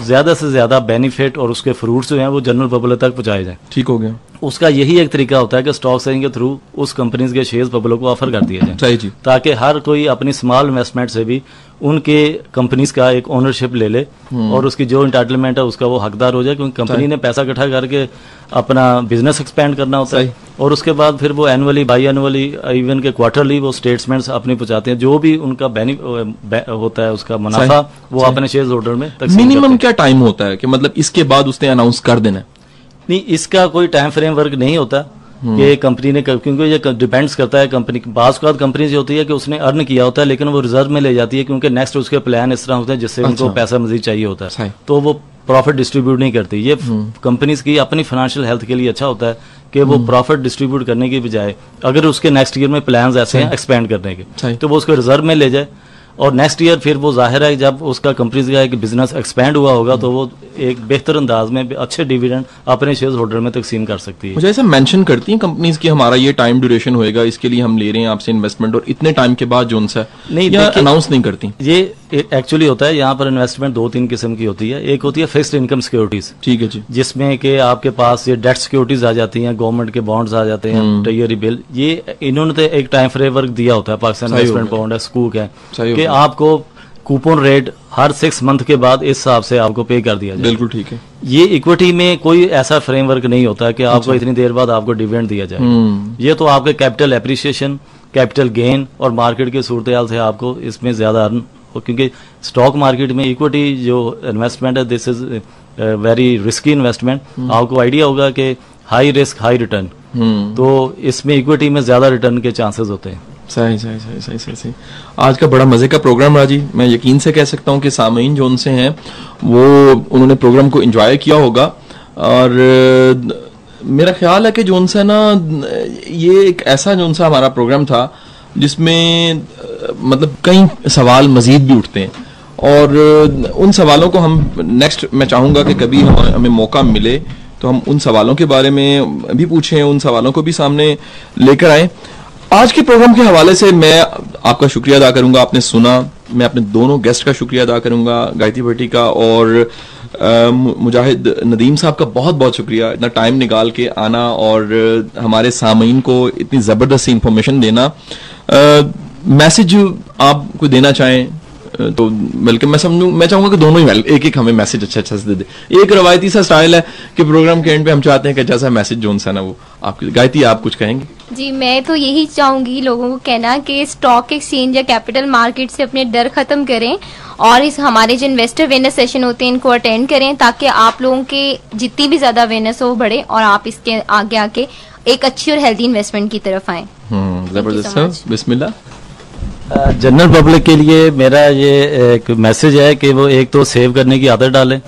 ज़्यादा से ज़्यादा बेनिफिट और उसके फ्रूट्स जो हैं वो जनरल पब्लिक तक पहुँचाए जाए। ठीक हो गया। उसका यही एक तरीका होता है कि स्टॉक सेलिंग के थ्रू उस कंपनीज़ के शेयर पब्लिक को ऑफ़र कर दिए जाए। ताकि हर कोई अपनी स्मॉल इन्वेस्टमेंट से भी उनके कंपनीज़ का एक ओनरशिप ले ले हम्म। और उसकी जो इंटाइटलमेंट है उसका वो हकदार हो जाए क्योंकि कंपनी ने पैसा इकट्ठा करके अपना बिज़नेस एक्सपेंड करना होता है। और उसके बाद फिर वो एनुअली बाई एनुअली इवन के क्वार्टरली वो स्टेटमेंट्स अपनी पहुंचाते हैं। जो भी उनका बेनि होता है उसका मुनाफा वो अपने शेयर होल्डर में मिनिमम क्या टाइम होता है कि मतलब इसके बाद उसने अनाउंस कर देना नहीं इसका कोई टाइम फ्रेम वर्क नहीं होता। हम्म। कि कंपनी ने क्योंकि ये डिपेंड्स करता है कंपनी बाज के बाद कंपनी जो होती है कि उसने अर्न किया होता है लेकिन वो रिज़र्व में ले जाती है क्योंकि नेक्स्ट उसके प्लान इस तरह होते हैं जिससे अच्छा। उनको पैसा मजीद चाहिए होता है तो वो प्रॉफिट डिस्ट्रीब्यूट नहीं करती ये कंपनीज़ हम्म। की अपनी फाइनेंशियल हेल्थ के लिए अच्छा होता है कि वो प्रॉफिट हम्म। डिस्ट्रीब्यूट करने की बजाय अगर उसके नेक्स्ट ईयर में प्लान ऐसे हैं एक्सपेंड करने के तो वो उसको रिज़र्व में ले जाए और नेक्स्ट ईयर फिर वो ज़ाहिर है जब उसका कंपनी का एक बिज़नेस एक्सपेंड हुआ होगा तो वो एक बेहतर अंदाज में अच्छे डिविडेंड अपने शेयर होल्डर में तकसीम कर सकती है। मुझे ऐसा मेंशन करती हैं कंपनीज़ की हमारा ये टाइम ड्यूरेशन होएगा इसके लिए हम ले रहे हैं आपसे इन्वेस्टमेंट और इतने टाइम के बाद जो सा नहीं अनाउंस नहीं करती? ये एक्चुअली होता है यहाँ पर इन्वेस्टमेंट दो तीन किस्म की होती है। एक होती है फिक्स्ड इनकम सिक्योरिटीज ठीक है जी। जिसमें कि आपके पास ये डेट सिक्योरिटीज आ जाती हैं गवर्नमेंट के बॉन्ड्स आ जाते हैं टेयरी बिल ये इन्होंने तो एक टाइम फ्रेमवर्क दिया होता है पाकिस्तान इन्वेस्टमेंट बॉन्ड है स्कूक है कि आपको कूपन रेट हर सिक्स मंथ के बाद इस हिसाब से आपको पे कर दिया जाए। बिल्कुल ठीक है। ये इक्विटी में कोई ऐसा फ्रेमवर्क नहीं होता कि आपको अच्छा। इतनी देर बाद आपको डिविडेंड दिया जाए। हम्म। ये तो आपके कैपिटल एप्रिसिएशन कैपिटल गेन और मार्केट की सूरत से आपको इसमें ज़्यादा अर्न क्योंकि स्टॉक मार्केट में इक्विटी जो इन्वेस्टमेंट है this is very risky investment आपको आइडिया होगा कि हाई रिस्क हाई रिटर्न तो इसमें इक्विटी में ज़्यादा रिटर्न के चांसेस होते हैं। सही सही सही सही सही सही। आज का बड़ा मज़े का प्रोग्राम राज़ी मैं यकीन से कह सकता हूँ कि सामीन जो उनसे हैं, वो उन्होंने प्रोग्राम को एंजॉय किया होगा। और, मेरा ख्याल है कि जो उनसे ना, ये एक ऐसा जो उनसा हमारा प्रोग्राम था, जिसमें मतलब कई सवाल मजीद भी उठते हैं। और, उन सवालों को हम नेक्स्ट मैं चाहूँगा कि कभी हम, हमें मौका मिले तो हम उन सवालों के बारे में भी पूछें, उन सवालों को भी सामने लेकर आए। आज के प्रोग्राम के हवाले से मैं आपका शुक्रिया अदा करूँगा। आपने सुना, मैं अपने दोनों गेस्ट का शुक्रिया अदा करूँगा, गायत्री भट्टी का और मुजाहिद नदीम साहब का बहुत बहुत शुक्रिया। इतना टाइम निकाल के आना और हमारे सामीन को इतनी ज़बरदस्त इंफॉर्मेशन देना। मैसेज आप कोई देना चाहें तो बल्कि मैं समझू, मैं चाहूँगा कि दोनों ही एक एक हमें मैसेज अच्छा अच्छा से दे दे। एक रवायती सा स्टाइल है कि प्रोग्राम के एंड पे हम चाहते हैं कि जैसा मैसेज जो सा ना वो आपकी गायती आप कुछ कहेंगे? जी मैं तो यही चाहूँगी लोगों को कहना कि स्टॉक एक्सचेंज या कैपिटल मार्केट से अपने डर खत्म करें और इस हमारे जो इन्वेस्टर अवेयरनेस सेशन होते हैं इनको अटेंड करें ताकि आप लोगों के जितनी भी ज़्यादा अवेयरनेस हो बढ़े और आप इसके आगे आके एक अच्छी और हेल्दी इन्वेस्टमेंट की तरफ़ आए। हम्म, ज़बरदस्त बिस्मिल्लाह। जनरल पब्लिक के लिए मेरा ये एक मैसेज है कि वो एक तो सेव करने की आदत डालें।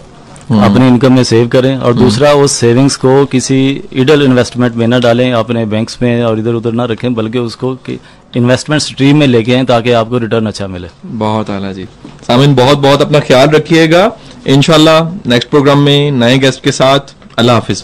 अपनी इनकम में सेव करें और हम्म। दूसरा उस सेविंग्स को किसी इडल इन्वेस्टमेंट में ना डालें अपने बैंक्स में और इधर उधर ना रखें बल्कि उसको इन्वेस्टमेंट स्ट्रीम में लेके आए ताकि आपको रिटर्न अच्छा मिले। बहुत आला जी। सामिन बहुत बहुत अपना ख्याल रखिएगा। इनशाला नेक्स्ट प्रोग्राम में नए गेस्ट के साथ। अल्लाह हाफिज़।